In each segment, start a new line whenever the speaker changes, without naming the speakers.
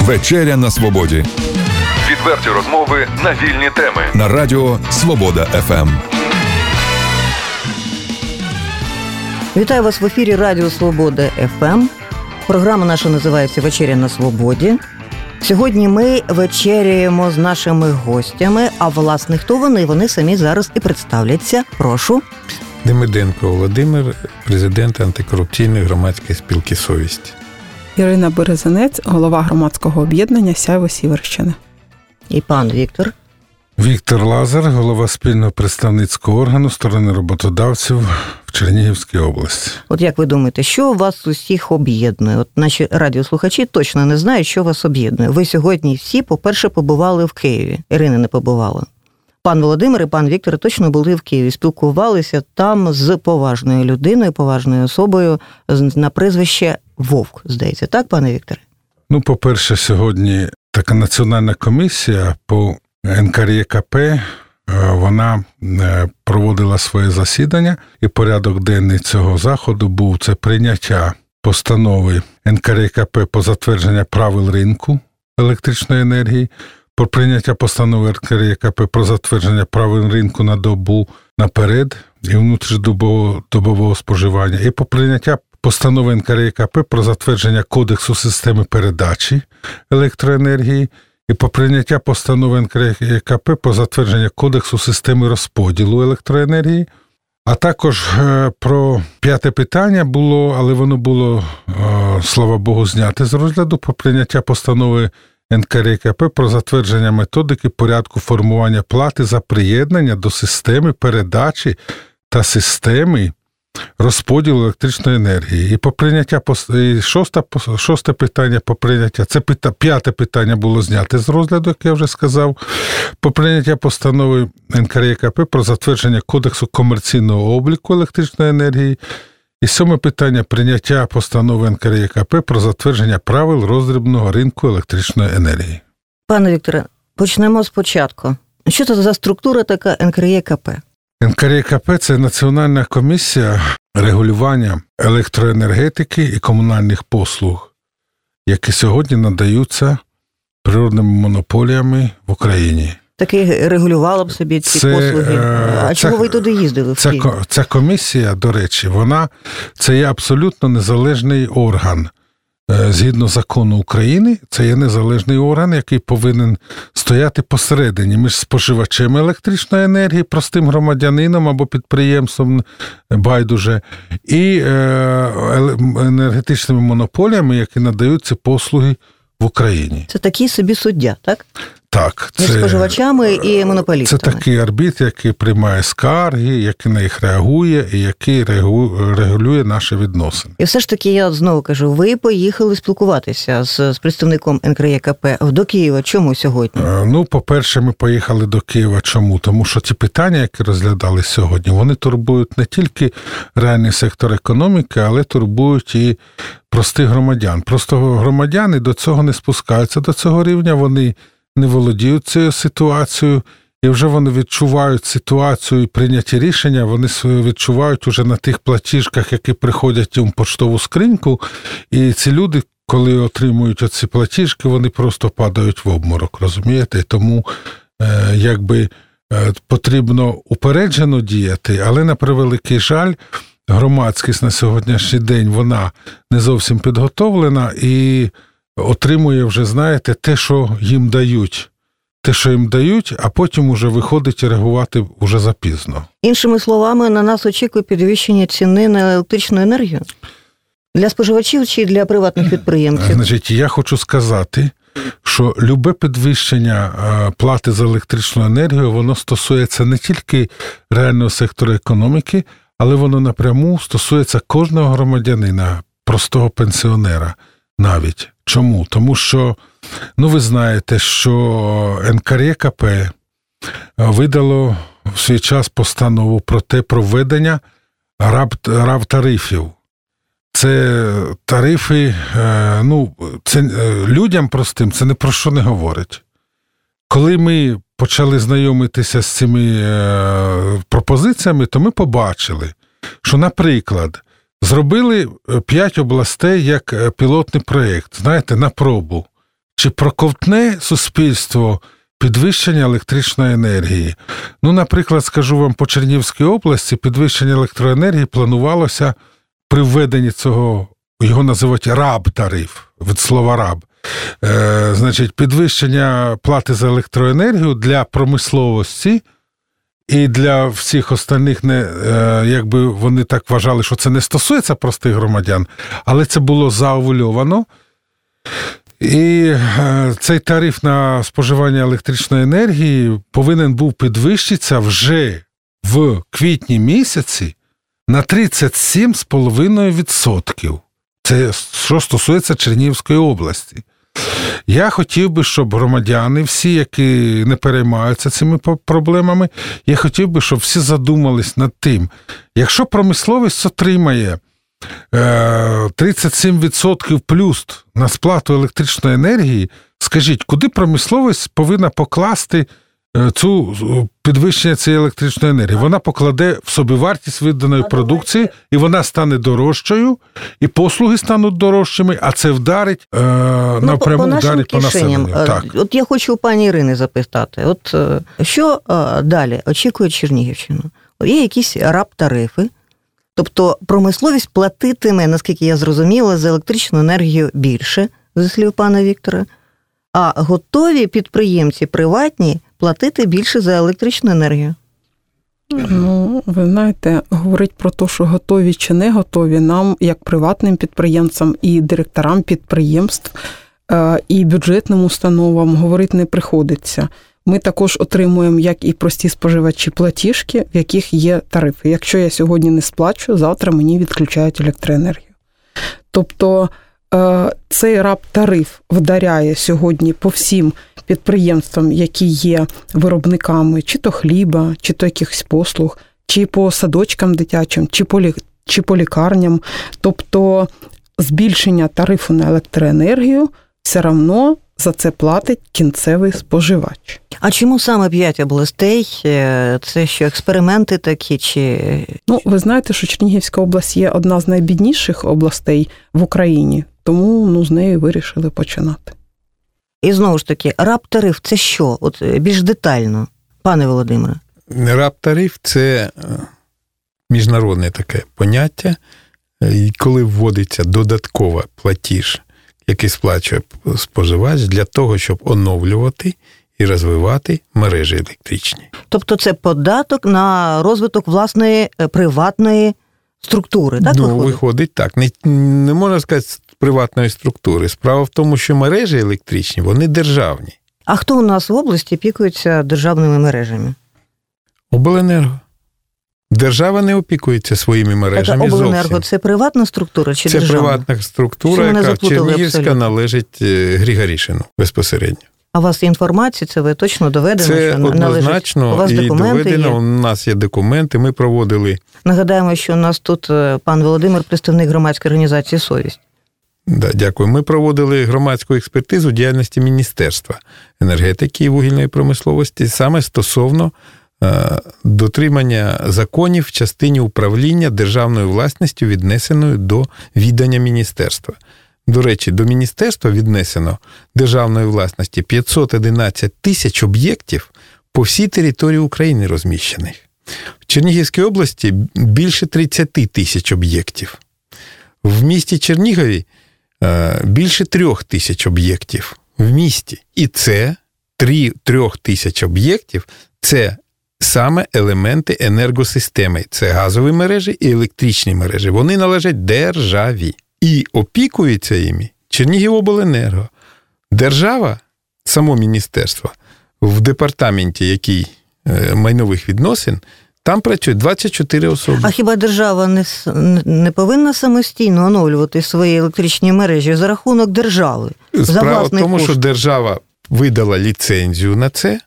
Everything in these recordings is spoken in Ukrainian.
Вечеря на свободі. Відверті розмови на вільні теми на Радіо Свобода ФМ.
Вітаю вас в ефірі Радіо Свобода ФМ. Програма наша називається Вечеря на свободі. Сьогодні ми вечеряємо з нашими гостями. А власне, хто вони? Вони самі зараз і представляться. Прошу.
Демиденко Володимир, президент антикорупційної громадської спілки Совість.
Ірина Березанець, голова громадського об'єднання Сяйво Сіверщини.
І пан Віктор.
Віктор Лазар, голова спільного представницького органу сторони роботодавців в Чернігівській області.
От як ви думаєте, що вас усіх об'єднує? От наші радіослухачі точно не знають, що вас об'єднує. Ви сьогодні всі, по-перше, побували в Києві. Ірина не побувала. Пан Володимир і пан Віктор точно були в Києві, спілкувалися там з поважною людиною, поважною особою на прізвище Вовк, здається, так, пане Вікторе?
Ну, по-перше, сьогодні така національна комісія по НКРЄКП, е, вона е, проводила своє засідання, і порядок денний цього заходу був це прийняття постанови НКРЄКП по затвердження правил ринку електричної енергії про прийняття постанови РКРЄКП про затвердження правил ринку на добу наперед і внутрішньодобового споживання, і по прийняття постанови НКРЄКП про затвердження Кодексу системи передачі електроенергії. І по прийняття постанови НКРЄКП про затвердження Кодексу системи розподілу електроенергії, а також е, про п'яте питання було, але воно було, е, слава Богу, зняте з розгляду по прийняття постанови НКРКП про затвердження методики порядку формування плати за приєднання до системи передачі та системи розподілу електричної енергії. І по прийняття і шосте, шосте питання по прийняття, це п'яте питання було зняте з розгляду, як я вже сказав, по прийняття постанови НКРКП про затвердження Кодексу комерційного обліку електричної енергії. І сьоме питання прийняття постанови НКРЄКП про затвердження правил роздрібного ринку електричної енергії.
Пане Вікторе, почнемо спочатку. Що це за структура така НКРЄКП?
НКРЄКП – це Національна комісія регулювання електроенергетики і комунальних послуг, які сьогодні надаються природними монополіями в Україні.
Таки регулювала б собі ці це, послуги. Е, а чого ви туди їздили?
Ця, ця комісія, до речі, вона це є абсолютно незалежний орган. Е, згідно закону України, це є незалежний орган, який повинен стояти посередині між споживачем електричної енергії, простим громадянином або підприємством байдуже, і е, енергетичними монополіями, які надають ці послуги в Україні.
Це такий собі суддя, так?
Так,
між
це,
споживачами і монополістами.
Це такий арбіт, який приймає скарги, який на їх реагує, і який регулює наші відносини.
І все ж таки, я знову кажу: ви поїхали спілкуватися з, з представником НКРЄКП до Києва. Чому сьогодні?
Е, ну, по-перше, ми поїхали до Києва. Чому? Тому що ті питання, які розглядали сьогодні, вони турбують не тільки реальний сектор економіки, але турбують і простих громадян. Просто громадяни до цього не спускаються до цього рівня. Вони не володіють цією ситуацією, і вже вони відчувають ситуацію і прийняті рішення, вони відчувають уже на тих платіжках, які приходять їм в поштову скриньку. І ці люди, коли отримують оці платіжки, вони просто падають в обморок, розумієте? Тому е, якби е, потрібно упереджено діяти, але на превеликий жаль. Громадськість на сьогоднішній день вона не зовсім підготовлена і отримує вже, знаєте, те, що їм дають. Те, що їм дають, а потім уже виходить реагувати вже запізно.
Іншими словами, на нас очікує підвищення ціни на електричну енергію для споживачів чи для приватних підприємців.
Значить, я хочу сказати, що любе підвищення плати за електричну енергію, воно стосується не тільки реального сектору економіки, але воно напряму стосується кожного громадянина, простого пенсіонера навіть. Чому? Тому що, ну ви знаєте, що НКРКП е, видало в свій час постанову про те проведення раб тарифів. Це тарифи, е, ну, це е, людям простим це не про що не говорить. Коли ми почали знайомитися з цими пропозиціями, то ми побачили, що, наприклад, Зробили е, п'ять областей як е, пілотний проєкт, знаєте, на пробу. чи проковтне суспільство підвищення електричної енергії. Ну, наприклад, скажу вам по Чернівській області підвищення електроенергії планувалося при введенні цього, його називають раб-тариф від слова раб. Е, Значить, підвищення плати за електроенергію для промисловості. І для всіх остальних не е, якби вони так вважали, що це не стосується простих громадян, але це було заувульовано. І е, цей тариф на споживання електричної енергії повинен був підвищитися вже в квітні місяці на 37,5%. Це що стосується Чернігівської області. Я хотів би, щоб громадяни, всі, які не переймаються цими проблемами, я хотів би, щоб всі задумались над тим, якщо промисловість отримає 37% е, плюс на сплату електричної енергії, скажіть, куди промисловість повинна покласти цю підвищення цієї електричної енергії. Вона покладе в собі вартість виданої продукції, і вона стане дорожчою, і послуги стануть дорожчими, а це вдарить е, ну, напряму по вдарить по населенню.
Е, так. От я хочу у пані Ірини запитати: от е, що далі очікує Чернігівщина? Є якісь раб-тарифи. Тобто промисловість платитиме, наскільки я зрозуміла, за електричну енергію більше, за слів пана Віктора, а готові підприємці приватні платити більше за електричну енергію.
Ну, ви знаєте, говорить про те, що готові чи не готові, нам, як приватним підприємцям і директорам підприємств е, і бюджетним установам говорити не приходиться. Ми також отримуємо, як і прості споживачі, платіжки, в яких є тарифи. Якщо я сьогодні не сплачу, завтра мені відключають електроенергію. Тобто е, цей раб тариф вдаряє сьогодні по всім підприємствам, які є виробниками чи то хліба, чи то якихось послуг, чи по садочкам дитячим, чи по, лі... чи по лікарням. Тобто збільшення тарифу на електроенергію все одно за це платить кінцевий споживач.
А чому саме п'ять областей? Е, це що експерименти такі? чи...
Ну, ви знаєте, що Чернігівська область є одна з найбідніших областей в Україні, тому ну, з нею вирішили починати.
І знову ж таки, раб-тариф це що? От е, більш детально, пане Володимире.
Раб-тариф це е, міжнародне таке поняття, е, коли вводиться додаткова платіж, який сплачує споживач для того, щоб оновлювати і розвивати мережі електричні.
Тобто це податок на розвиток власної приватної структури, так?
Ну,
виходить?
виходить так. Не, не можна сказати приватної структури. Справа в тому, що мережі електричні, вони державні.
А хто у нас в області опікується державними мережами?
Обленерго. Держава не опікується своїми мережами.
Так, обленерго
зовсім.
це приватна структура чи
це
державна?
Це приватна структура, яка Чернігівська абсолютно. належить е, Григорішину безпосередньо.
А у вас є інформація, це ви точно доведено?
Це
що
однозначно
у вас
і доведено.
Є?
У нас є документи. Ми проводили.
Нагадаємо, що у нас тут е, пан Володимир, представник громадської організації Совість.
Да, Дякую. Ми проводили громадську експертизу діяльності Міністерства енергетики і вугільної промисловості саме стосовно е, дотримання законів в частині управління державною власністю, віднесеною до віддання міністерства. До речі, до міністерства віднесено державної власності 511 тисяч об'єктів по всій території України розміщених. В Чернігівській області більше 30 тисяч об'єктів. В місті Чернігові більше трьох тисяч об'єктів в місті. І це трьох тисяч об'єктів це саме елементи енергосистеми. Це газові мережі і електричні мережі. Вони належать державі. І опікується іми Чернігівобленерго. Держава, само міністерство, в департаменті, який е, майнових відносин, там працює 24 особи.
А хіба держава не не повинна самостійно оновлювати свої електричні мережі за рахунок держави?
Справа
за
в тому,
кошт?
що держава видала ліцензію на це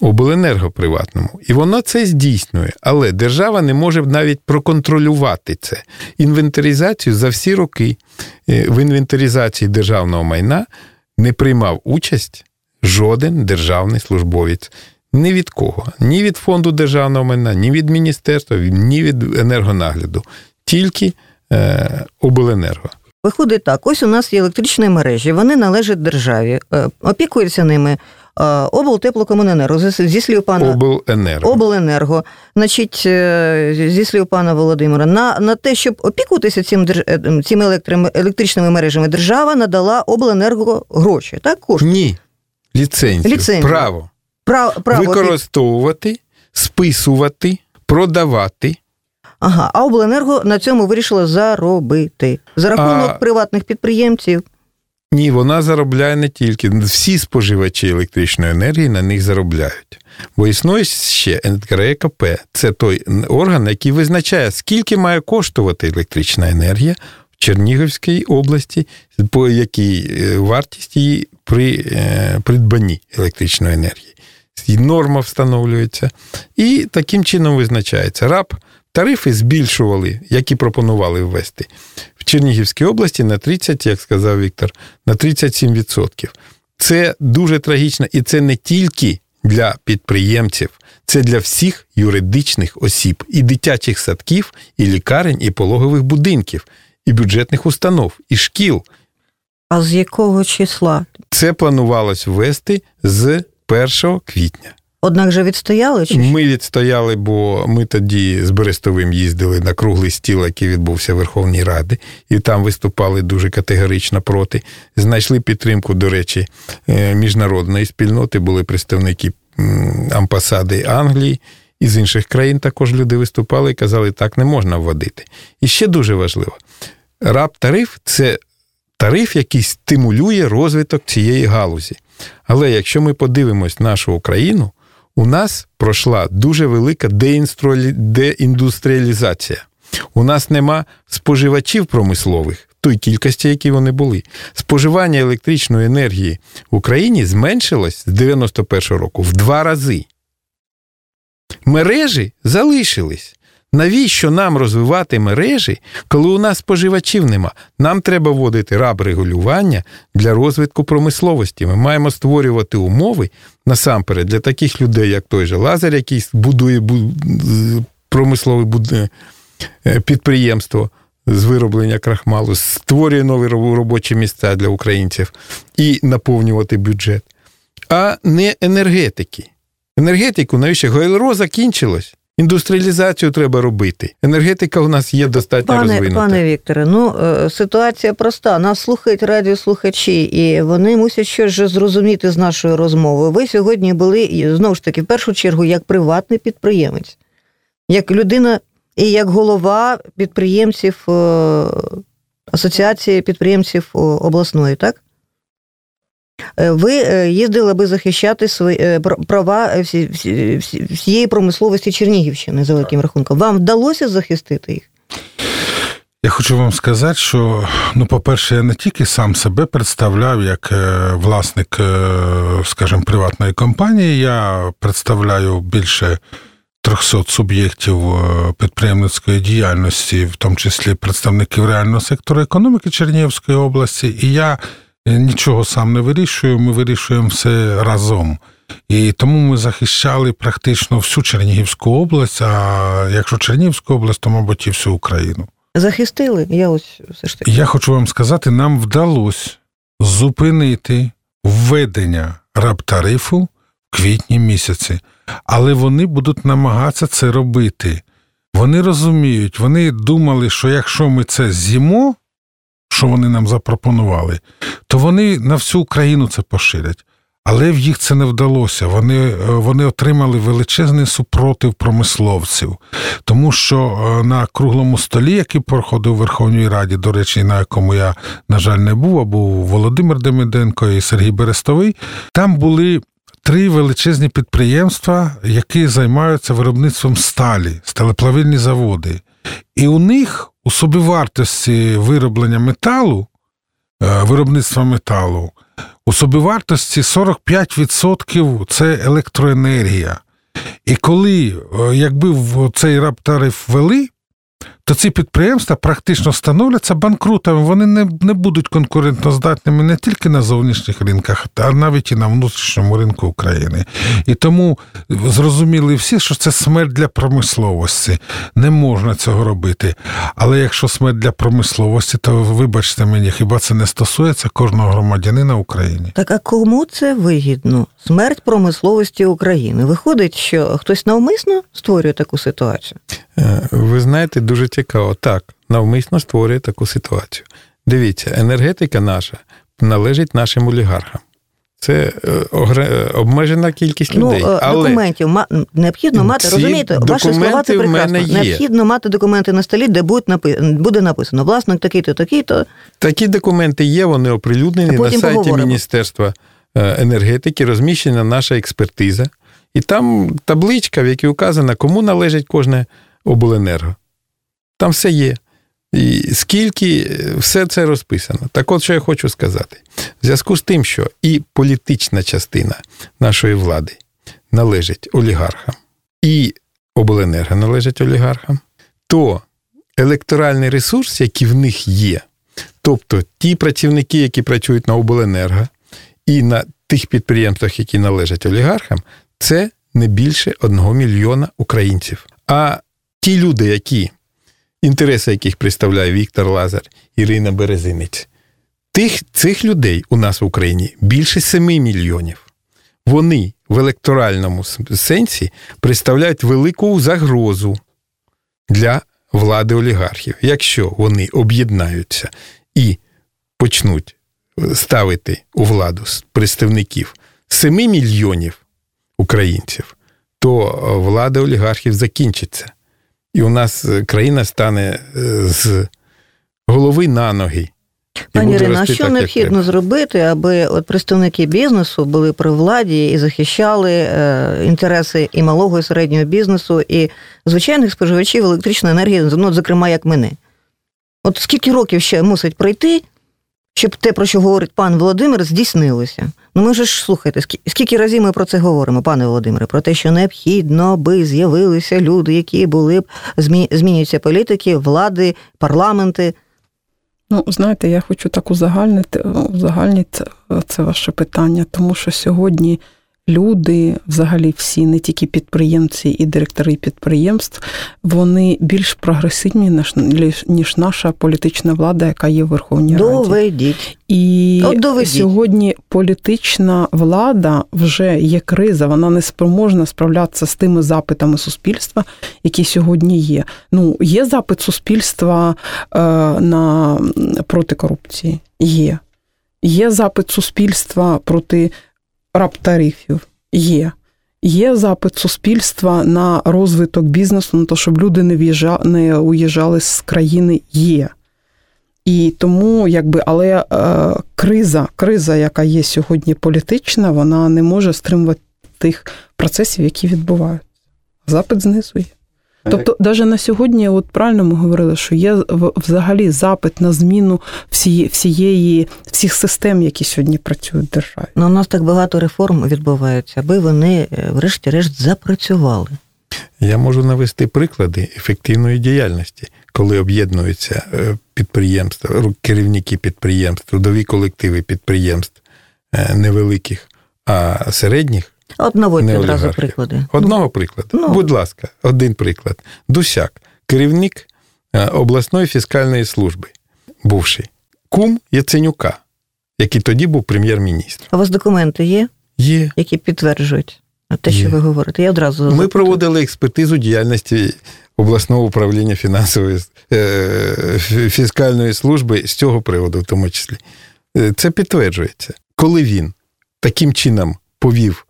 обленерго приватному, і воно це здійснює. Але держава не може навіть проконтролювати це. Інвентаризацію за всі роки е, в інвентаризації державного майна не приймав участь жоден державний службовець. Ні від кого, ні від фонду державного майна, ні від міністерства, ні від енергонагляду, тільки е, обленерго.
Виходить так: ось у нас є електричні мережі, вони належать державі, е, опікуються ними е, облтеплокомуненерго, зі слів пана
обленерго.
обленерго. Значить, е, зі слів пана Володимира, на на те, щоб опікуватися цим цими електричними мережами, держава надала обленерго гроші. Так, кошти?
Ні. Ліцензію.
Ліцензію.
Право.
Право, право
використовувати, списувати, продавати.
Ага, а обленерго на цьому вирішила заробити за рахунок а... приватних підприємців.
Ні, вона заробляє не тільки всі споживачі електричної енергії на них заробляють. Бо існує ще НКРЕКП це той орган, який визначає, скільки має коштувати електрична енергія Чернігівській області, по якій е, вартість її при е, придбанні електричної енергії. Норма встановлюється. І таким чином визначається РАП. Тарифи збільшували, які пропонували ввести в Чернігівській області на 30, як сказав Віктор, на 37%. Це дуже трагічно, і це не тільки для підприємців, це для всіх юридичних осіб, і дитячих садків, і лікарень, і пологових будинків, і бюджетних установ, і шкіл.
А з якого числа?
Це планувалось ввести з 1 квітня.
Однак же відстояли чи
ми відстояли, бо ми тоді з Берестовим їздили на круглий стіл, який відбувся в Верховній Раді, і там виступали дуже категорично проти. Знайшли підтримку, до речі, е, міжнародної спільноти. Були представники амбасади Англії і з інших країн також люди виступали і казали, так не можна вводити. І ще дуже важливо: раб тариф це тариф, який стимулює розвиток цієї галузі. Але якщо ми подивимось нашу Україну у нас пройшла дуже велика деіндустріалізація. У нас нема споживачів промислових той кількості, які вони були. Споживання електричної енергії в Україні зменшилось з 91 року в два рази. Мережі залишились. Навіщо нам розвивати мережі, коли у нас споживачів нема? Нам треба вводити раб регулювання для розвитку промисловості. Ми маємо створювати умови насамперед для таких людей, як той же Лазар, який будує промислове е, підприємство з вироблення крахмалу, створює нові робочі місця для українців і наповнювати бюджет, а не енергетики. Енергетику навіщо ГЛРО закінчилось? Індустріалізацію треба робити. Енергетика у нас є достатньо
пане,
розвинута.
Пане Вікторе, ну е, ситуація проста. Нас слухають радіослухачі, і вони мусять щось зрозуміти з нашої розмови. Ви сьогодні були знову ж таки, в першу чергу, як приватний підприємець, як людина і як голова підприємців е, Асоціації підприємців обласної, так? Е, ви е, їздили, аби захищати свої е, права всієї промисловості Чернігівщини за великим рахунком. Вам вдалося захистити їх?
Я хочу вам сказати, що, ну, по-перше, я не тільки сам себе представляв як власник, скажімо, приватної компанії, я представляю більше 300 суб'єктів підприємницької діяльності, в тому числі представників реального сектору економіки Чернігівської області, і я нічого сам не вирішую, ми вирішуємо все разом. І тому ми захищали практично всю Чернігівську область, а якщо Чернігівську область, то, мабуть, і всю Україну.
Захистили? Я ось все ж таки.
Я хочу вам сказати, нам вдалося зупинити введення рабтарифу в квітні місяці, але вони будуть намагатися це робити. Вони розуміють, вони думали, що якщо ми це з'їмо, що вони нам запропонували, то вони на всю Україну це поширять. Але в їх це не вдалося. Вони е, вони отримали величезний супротив промисловців, тому що е, на круглому столі, який проходив у Верховній Раді, до речі, на якому я, на жаль, не був, а був Володимир Демиденко і Сергій Берестовий, там були три величезні підприємства, які займаються виробництвом сталі, сталеплавильні заводи. І у них у собівартості вироблення металу, виробництва металу, у собівартості 45% це електроенергія. І коли, е, якби цей раптариф ввели, то ці підприємства практично становляться банкрутами. Вони не не будуть конкурентноздатними не тільки на зовнішніх ринках, а навіть і на внутрішньому ринку України. І тому зрозуміли всі, що це смерть для промисловості. Не можна цього робити. Але якщо смерть для промисловості, то вибачте мені, хіба це не стосується кожного громадянина України?
Так а кому це вигідно? Смерть промисловості України. Виходить, що хтось навмисно створює таку ситуацію.
Е, ви знаєте, дуже цікаво. Так, навмисно створює таку ситуацію. Дивіться, енергетика наша належить нашим олігархам. Це е, е, обмежена кількість
ну,
людей.
Але документів необхідно мати, розумієте, ваші слова це прекрасно. Необхідно мати документи на столі, де буде написано власник такий-то, такий-то.
Такі документи є, вони оприлюднені на сайті поговоримо. Міністерства енергетики, розміщена наша експертиза. І там табличка, в якій указано, кому належить кожне обленерго. Там все є. І скільки все це розписано. Так от, що я хочу сказати. В зв'язку з тим, що і політична частина нашої влади належить олігархам, і обленерго належить олігархам, то електоральний ресурс, який в них є, тобто ті працівники, які працюють на обленерго, і на тих підприємствах, які належать олігархам, це не більше одного мільйона українців. А ті люди, які інтереси яких представляє Віктор Лазар, Ірина Березинець, тих, цих людей у нас в Україні більше 7 мільйонів. Вони в електоральному сенсі представляють велику загрозу для влади олігархів. Якщо вони об'єднаються і почнуть ставити у владу представників 7 мільйонів українців, то е, влада олігархів закінчиться. І у нас е, країна стане е, з голови на ноги.
Пані Ірина, а що так, необхідно зробити, аби от представники бізнесу були при владі і захищали е, інтереси і малого, і середнього бізнесу, і звичайних споживачів електричної енергії, ну, зокрема, як мене? От скільки років ще мусить пройти, щоб те, про що говорить пан Володимир, здійснилося? Ну ми ж слухайте, скільки разів ми про це говоримо, пане Володимире, про те, що необхідно, би з'явилися люди, які були б змінюються політики, влади, парламенти.
Ну, знаєте, я хочу так узагальнити, узагальнити це ваше питання, тому що сьогодні люди, взагалі всі, не тільки підприємці і директори підприємств, вони більш прогресивні, ніж наша політична влада, яка є в Верховній
Раді. Доведіть.
І От сьогодні політична влада вже є криза, вона не спроможна справлятися з тими запитами суспільства, які сьогодні є. Ну, є запит суспільства е, на проти корупції. Є. Є запит суспільства проти раптарифів є. Є запит суспільства на розвиток бізнесу, на те, щоб люди не в'їжджали, не уїжджали з країни, є. І тому, якби, але е, криза, криза, яка є сьогодні політична, вона не може стримувати тих процесів, які відбуваються. Запит знизу є. Тобто, навіть на сьогодні, от правильно ми говорили, що є взагалі запит на зміну всієї, всієї всіх систем, які сьогодні працюють в державі.
Ну, у нас так багато реформ відбувається, аби вони, е, врешті-решт, запрацювали.
Я можу навести приклади ефективної діяльності, коли об'єднуються е, підприємства, керівники підприємств, трудові колективи підприємств е, невеликих, а середніх.
Наводьте одразу приклади.
Одного прикладу. Ну. Будь ласка, один приклад. Дусяк, керівник е, обласної фіскальної служби, бувший кум Яценюка, який тоді був прем'єр-міністр.
А у вас документи є?
Є.
Які підтверджують те, є. що ви говорите. Я одразу
Ми запитую. проводили експертизу діяльності обласного управління фінансової е, фіскальної служби з цього приводу, в тому числі. Е, це підтверджується. Коли він таким чином повів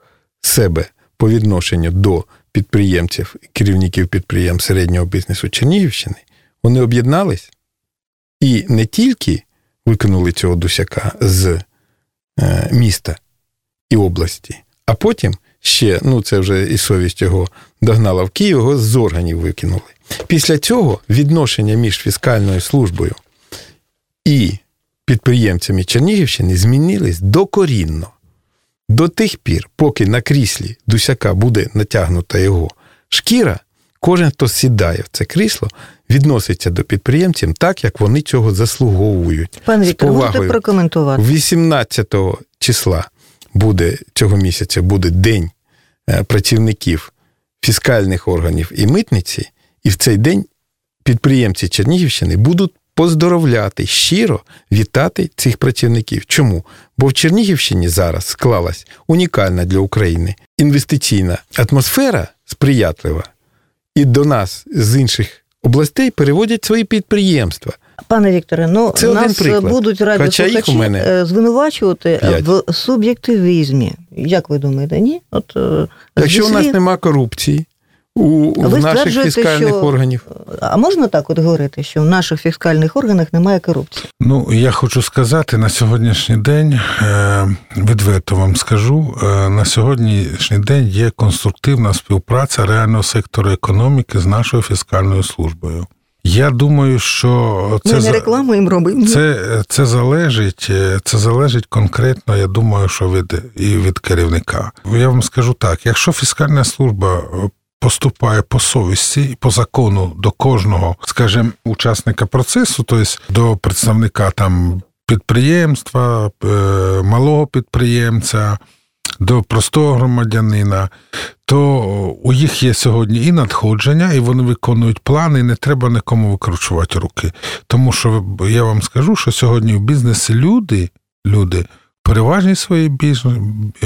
себе по відношенню до підприємців, керівників підприємств середнього бізнесу Чернігівщини, вони об'єднались і не тільки викинули цього дусяка з е, міста і області, а потім ще, ну це вже і совість його догнала в Київ, його з органів викинули. Після цього відношення між фіскальною службою і підприємцями Чернігівщини змінились докорінно. До тих пір, поки на кріслі Дусяка буде натягнута його шкіра, кожен, хто сідає в це крісло, відноситься до підприємців так, як вони цього заслуговують.
Пане Віктор, можете прокоментувати?
18 числа буде цього місяця буде день е, працівників фіскальних органів і митниці, і в цей день підприємці Чернігівщини будуть поздоровляти, щиро вітати цих працівників. Чому? Бо в Чернігівщині зараз склалась унікальна для України інвестиційна атмосфера сприятлива, і до нас з інших областей переводять свої підприємства.
Пане Вікторе, ну Це нас будуть радіослухачі мене е, звинувачувати 5. в суб'єктивізмі. Як ви думаєте, ні?
От е, Якщо у нас нема корупції, у в наших фіскальних
що,
органів.
А можна так от говорити, що в наших фіскальних органах немає корупції?
Ну я хочу сказати на сьогоднішній день, е, відверто вам скажу, е, на сьогоднішній день є конструктивна співпраця реального сектору економіки з нашою фіскальною службою. Я думаю, що
це Ми не рекламу їм робимо.
Це це залежить, е, це залежить конкретно. Я думаю, що від і від керівника. Я вам скажу так: якщо фіскальна служба поступає по совісті і по закону до кожного, скажімо, учасника процесу, тобто до представника там підприємства, е, малого підприємця. До простого громадянина, то у їх є сьогодні і надходження, і вони виконують плани, і не треба нікому викручувати руки. Тому що я вам скажу, що сьогодні в бізнесі люди, люди в переважній своїй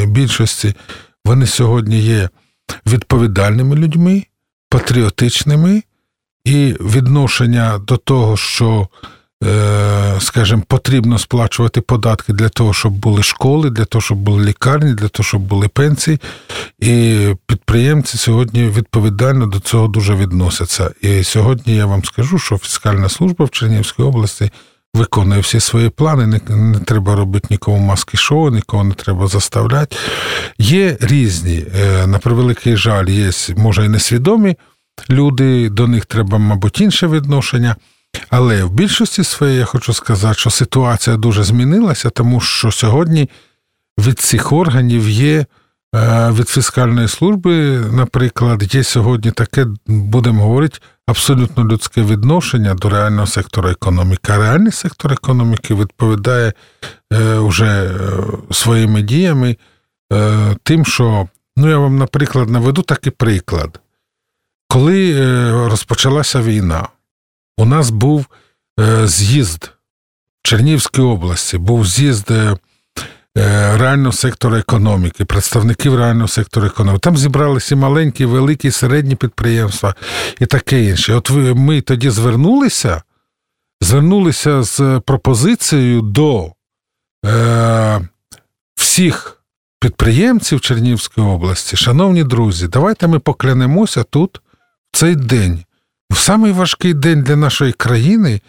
більшості, вони сьогодні є відповідальними людьми, патріотичними і відношення до того, що, е, скажімо, потрібно сплачувати податки для того, щоб були школи, для того, щоб були лікарні, для того, щоб були пенсії. І підприємці сьогодні відповідально до цього дуже відносяться. І сьогодні я вам скажу, що фіскальна служба в Чернігівській області виконує всі свої плани, не, не треба робити нікому маски шоу, нікого не треба заставляти. Є різні, е, на превеликий жаль, є, може, і несвідомі люди, до них треба, мабуть, інше відношення. Але в більшості своєї я хочу сказати, що ситуація дуже змінилася, тому що сьогодні від цих органів є. Е, від фіскальної служби, наприклад, є сьогодні таке, будемо говорити, абсолютно людське відношення до реального сектору економіки. А реальний сектор економіки відповідає е, вже е, своїми діями е, тим, що, ну я вам, наприклад, наведу такий приклад. Коли розпочалася війна, у нас був з'їзд в Чернівській області, був з'їзд реального сектору економіки, представників реального сектору економіки. Там зібралися маленькі, великі, середні підприємства і таке інше. От ми тоді звернулися, звернулися з пропозицією до е, всіх підприємців Чернівської області, шановні друзі, давайте ми поклянемося тут в цей день, в самий важкий день для нашої країни,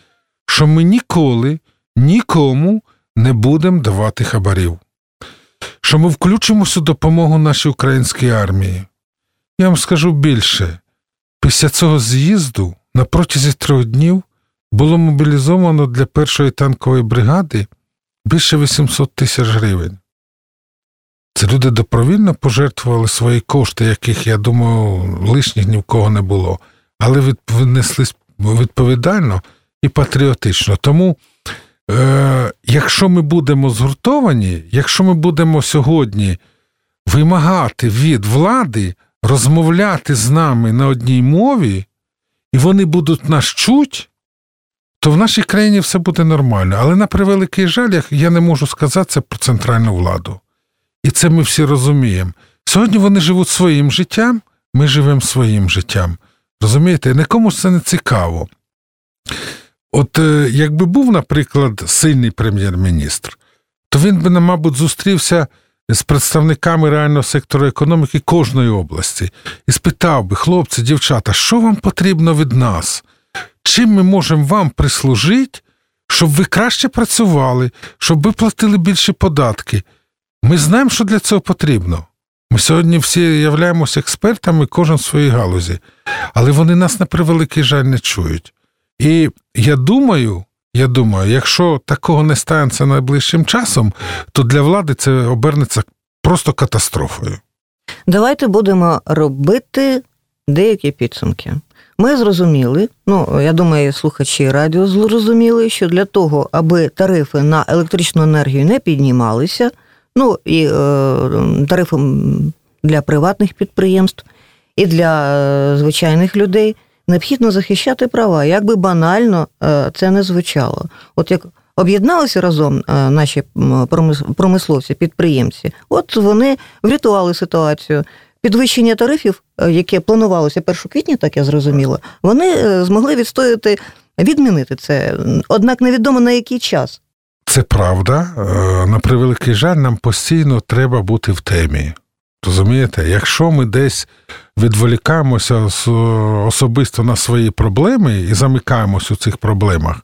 що ми ніколи нікому не будемо давати хабарів, що ми включимося у допомогу нашій українській армії. Я вам скажу більше, після цього з'їзду на протязі трьох днів було мобілізовано для першої танкової бригади більше 800 тисяч гривень. Це люди добровільно пожертвували свої кошти, яких, я думаю, лишніх ні в кого не було, але віднеслись відповідально і патріотично. Тому е, якщо ми будемо згуртовані, якщо ми будемо сьогодні вимагати від влади розмовляти з нами на одній мові, і вони будуть нас чуть, то в нашій країні все буде нормально. Але на превеликий жаль, я не можу сказати це про центральну владу. І це ми всі розуміємо. Сьогодні вони живуть своїм життям, ми живемо своїм життям. Розумієте, нікому це не цікаво. От е, якби був, наприклад, сильний прем'єр-міністр, то він би, мабуть, зустрівся з представниками реального сектору економіки кожної області і спитав би, хлопці, дівчата, що вам потрібно від нас? Чим ми можемо вам прислужити, щоб ви краще працювали, щоб ви платили більше податки? Ми знаємо, що для цього потрібно. Ми сьогодні всі являємося експертами, кожен в своїй галузі, але вони нас на превеликий жаль не чують. І я думаю, я думаю, якщо такого не станеться найближчим часом, то для влади це обернеться просто катастрофою.
Давайте будемо робити деякі підсумки. Ми зрозуміли, ну я думаю, слухачі радіо зрозуміли, що для того, аби тарифи на електричну енергію не піднімалися, ну і е, тарифи для приватних підприємств і для е, звичайних людей необхідно захищати права, як би банально е, це не звучало. От як об'єдналися разом е, наші промисловці, підприємці, от вони врятували ситуацію. Підвищення тарифів, е, яке планувалося 1 квітня, так я зрозуміла, вони змогли відстояти, відмінити це. Однак невідомо на який час.
Це правда. На превеликий жаль, нам постійно треба бути в темі. Розумієте, якщо ми десь відволікаємося особисто на свої проблеми і замикаємося у цих проблемах,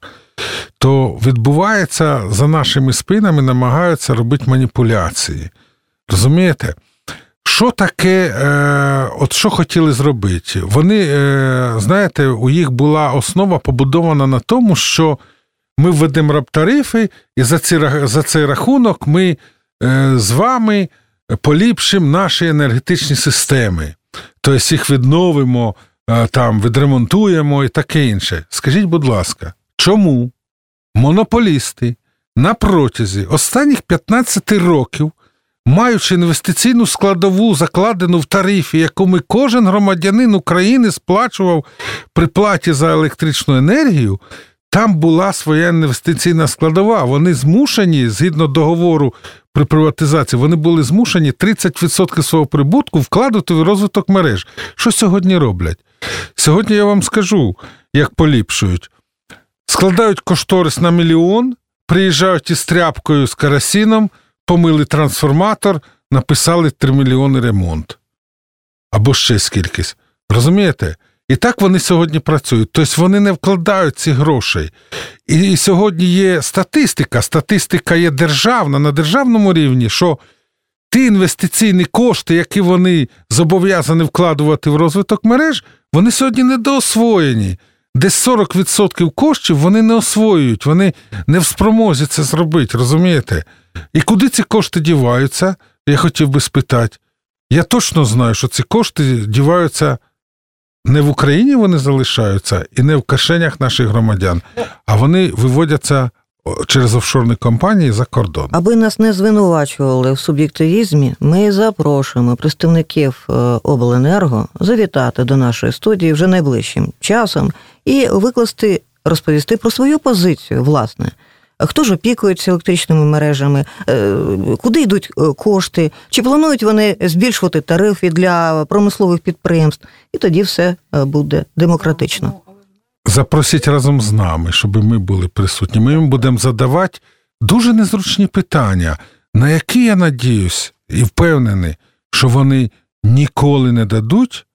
то відбувається за нашими спинами, намагаються робити маніпуляції. Розумієте? Що таке, е, от що хотіли зробити? Вони, е, знаєте, у їх була основа побудована на тому, що ми введемо раптарифи, і за цей, за цей рахунок ми е, з вами поліпшимо наші енергетичні системи, тобто їх відновимо, е, там, відремонтуємо і таке інше. Скажіть, будь ласка, чому монополісти на протязі останніх 15 років, маючи інвестиційну складову, закладену в тарифі, яку ми кожен громадянин України сплачував при платі за електричну енергію, там була своя інвестиційна складова. Вони змушені, згідно договору при приватизації, вони були змушені 30% свого прибутку вкладати в розвиток мереж. Що сьогодні роблять? Сьогодні я вам скажу, як поліпшують. Складають кошторис на мільйон, приїжджають із тряпкою з карасіном, помили трансформатор, написали 3 мільйони ремонт. Або ще скількись. Розумієте? І так вони сьогодні працюють. Тобто вони не вкладають ці гроші. І сьогодні є статистика. Статистика є державна на державному рівні, що ті інвестиційні кошти, які вони зобов'язані вкладувати в розвиток мереж, вони сьогодні недоосвоєні. Десь 40% коштів вони не освоюють, вони не в спромозі це зробити, розумієте? І куди ці кошти діваються, я хотів би спитати. Я точно знаю, що ці кошти діваються не в Україні вони залишаються і не в кишенях наших громадян, а вони виводяться через офшорні компанії за кордон.
Аби нас не звинувачували в суб'єктивізмі, ми запрошуємо представників е, обленерго завітати до нашої студії вже найближчим часом і викласти, розповісти про свою позицію, власне. Хто ж опікується електричними мережами, е, куди йдуть е, кошти, чи планують вони збільшувати тарифи для промислових підприємств, і тоді все е, буде демократично.
Запросіть разом з нами, щоб ми були присутні. Ми їм будемо задавати дуже незручні питання, на які я надіюсь і впевнений, що вони ніколи не дадуть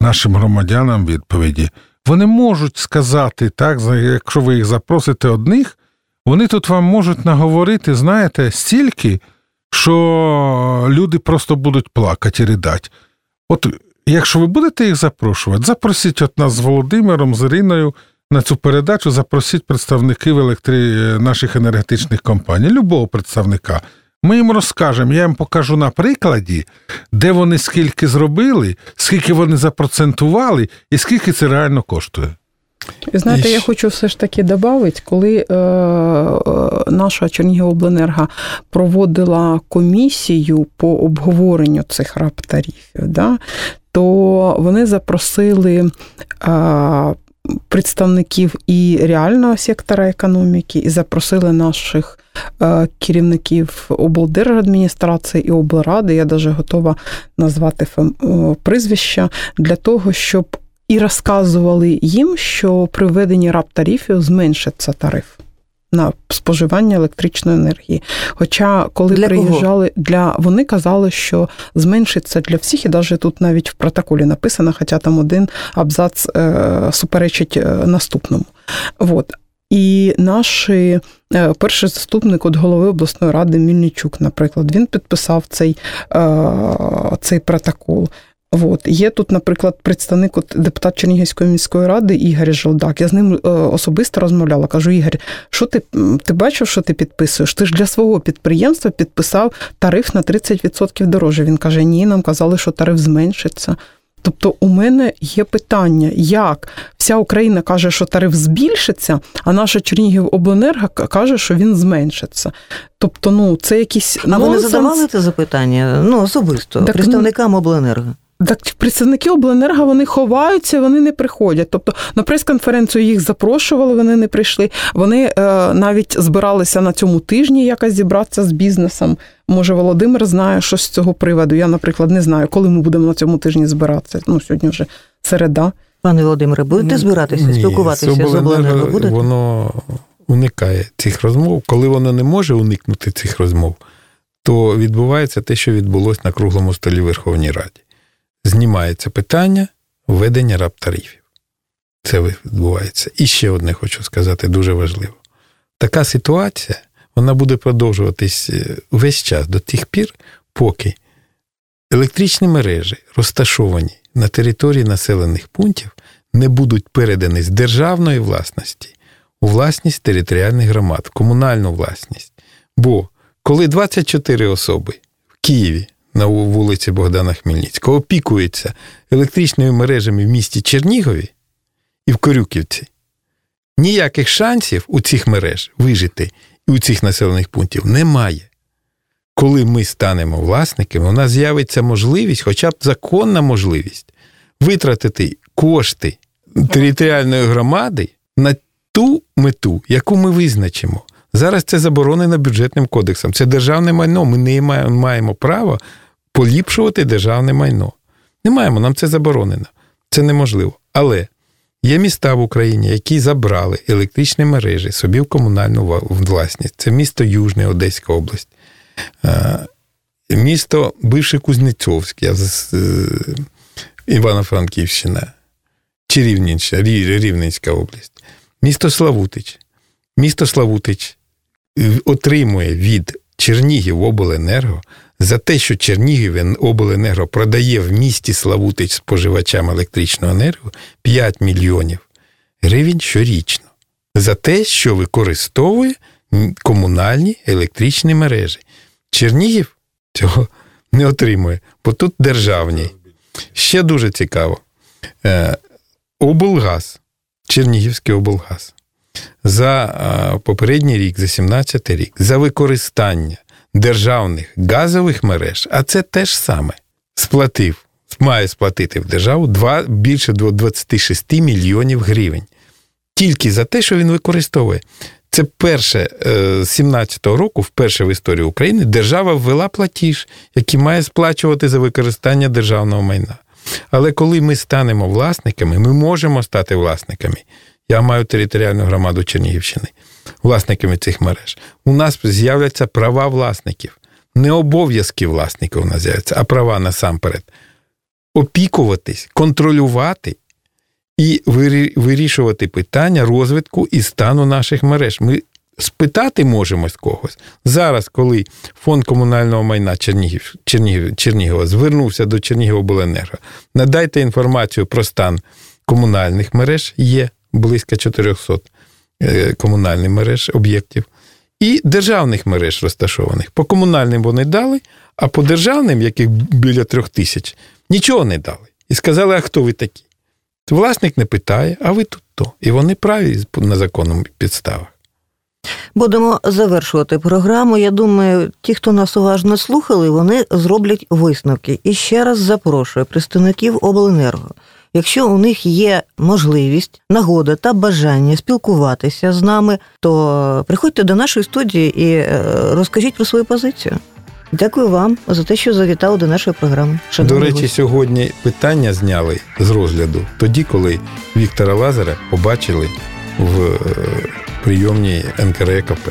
нашим громадянам відповіді. Вони можуть сказати так, якщо ви їх запросите одних. Вони тут вам можуть наговорити, знаєте, стільки, що люди просто будуть плакати і ридати. От якщо ви будете їх запрошувати, запросіть от нас з Володимиром, з Іриною на цю передачу, запросіть представників електри... наших енергетичних компаній, любого представника. Ми їм розкажемо, я їм покажу на прикладі, де вони скільки зробили, скільки вони запроцентували і скільки це реально коштує.
Знаєте, я хочу все ж таки додати, коли е, е, наша Чернігівобленерго проводила комісію по обговоренню цих раптарів, да, то вони запросили. Е, Представників і реального сектора економіки, і запросили наших е, керівників облдержадміністрації і облради. Я навіть готова назвати прізвища для того, щоб і розказували їм, що при введенні рап тарифів зменшиться тариф. На споживання електричної енергії. Хоча, коли для приїжджали кого? для вони казали, що зменшиться для всіх, і навіть тут навіть в протоколі написано, хоча там один абзац е, суперечить е, наступному. От. І наш е, перший заступник от голови обласної ради Мільничук, наприклад, він підписав цей, е, цей протокол. От. Є тут, наприклад, представник от, депутат Чернігівської міської ради Ігор Жолдак. Я з ним е, особисто розмовляла. Кажу, Ігор, що ти ти бачив, що ти підписуєш? Ти ж для свого підприємства підписав тариф на 30% дорожче. Він каже: Ні, нам казали, що тариф зменшиться. Тобто у мене є питання, як вся Україна каже, що тариф збільшиться, а наша Чернігів обленерго каже, що він зменшиться. Тобто, ну це якісь
а
нонсенс.
ви не задавали це запитання? Ну особисто так, представникам обленерго.
Так представники обленерго вони ховаються, вони не приходять. Тобто на прес-конференцію їх запрошували, вони не прийшли. Вони е, навіть збиралися на цьому тижні якось зібратися з бізнесом. Може, Володимир знає щось з цього приводу. Я, наприклад, не знаю, коли ми будемо на цьому тижні збиратися. Ну, сьогодні вже середа.
Пане Володимире, будете збиратися,
Ні,
спілкуватися з обленерго? Будете?
Воно уникає цих розмов. Коли воно не може уникнути цих розмов, то відбувається те, що відбулося на круглому столі Верховній Раді знімається питання введення раптарифів. Це відбувається. І ще одне хочу сказати, дуже важливо. Така ситуація вона буде продовжуватись е, весь час до тих пір, поки електричні мережі, розташовані на території населених пунктів, не будуть передані з державної власності у власність територіальних громад, комунальну власність. Бо коли 24 особи в Києві на вулиці Богдана Хмельницького, опікується електричними мережами в місті Чернігові і в Корюківці, ніяких шансів у цих мереж вижити і у цих населених пунктів немає. Коли ми станемо власниками, у нас з'явиться можливість, хоча б законна можливість, витратити кошти територіальної громади на ту мету, яку ми визначимо. Зараз це заборонено бюджетним кодексом. Це державне майно. Ми не маємо права поліпшувати державне майно. Не маємо, нам це заборонено. Це неможливо. Але є міста в Україні, які забрали електричні мережі собі в комунальну власність. Це місто Южне, Одеська область, місто бивше Кузнецовське, Івано-Франківщина, чи Рівненська область, місто Славутич. Місто Славутич отримує від Чернігів обленерго за те, що Чернігів обленерго продає в місті Славутич споживачам електричну енергію 5 мільйонів гривень щорічно. За те, що використовує комунальні електричні мережі. Чернігів цього не отримує, бо тут державні. Ще дуже цікаво. Е, облгаз, Чернігівський облгаз за попередній рік, за 17 рік, за використання державних газових мереж, а це те ж саме сплатив, має сплатити в державу 2, більше 26 мільйонів гривень. Тільки за те, що він використовує. Це перше з 17-го року, вперше в історії України, держава ввела платіж, який має сплачувати за використання державного майна. Але коли ми станемо власниками, ми можемо стати власниками я маю територіальну громаду Чернігівщини, власниками цих мереж. У нас з'являться права власників. Не обов'язки власників у нас з'являться, а права насамперед. Опікуватись, контролювати і вирішувати питання розвитку і стану наших мереж. Ми спитати можемо з когось. Зараз, коли фонд комунального майна Чернігів, Чернігів, Чернігова звернувся до Чернігівобленерго, надайте інформацію про стан комунальних мереж, є близько 400 е, комунальних мереж об'єктів, і державних мереж розташованих. По комунальним вони дали, а по державним, яких біля трьох тисяч, нічого не дали. І сказали, а хто ви такі? Власник не питає, а ви тут то. І вони праві на законному підставах.
Будемо завершувати програму. Я думаю, ті, хто нас уважно слухали, вони зроблять висновки. І ще раз запрошую представників обленерго. Якщо у них є можливість, нагода та бажання спілкуватися з нами, то приходьте до нашої студії і е, розкажіть про свою позицію. Дякую вам за те, що завітали до нашої програми.
Шановні до речі, гості. сьогодні питання зняли з розгляду тоді, коли Віктора Лазаря побачили в е, прийомній НКРЕКП,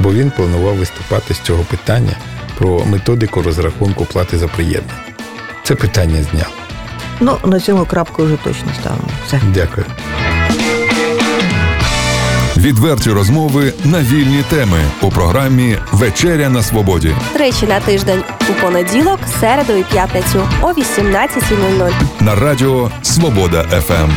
бо він планував виступати з цього питання про методику розрахунку плати за приєднання. Це питання зняли.
Ну, на цьому крапку вже точно ставимо. Все.
Дякую.
Відверті розмови на вільні теми у програмі Вечеря на Свободі.
Тричі на тиждень у понеділок, середу і п'ятницю о 18.00
на радіо Свобода ФМ.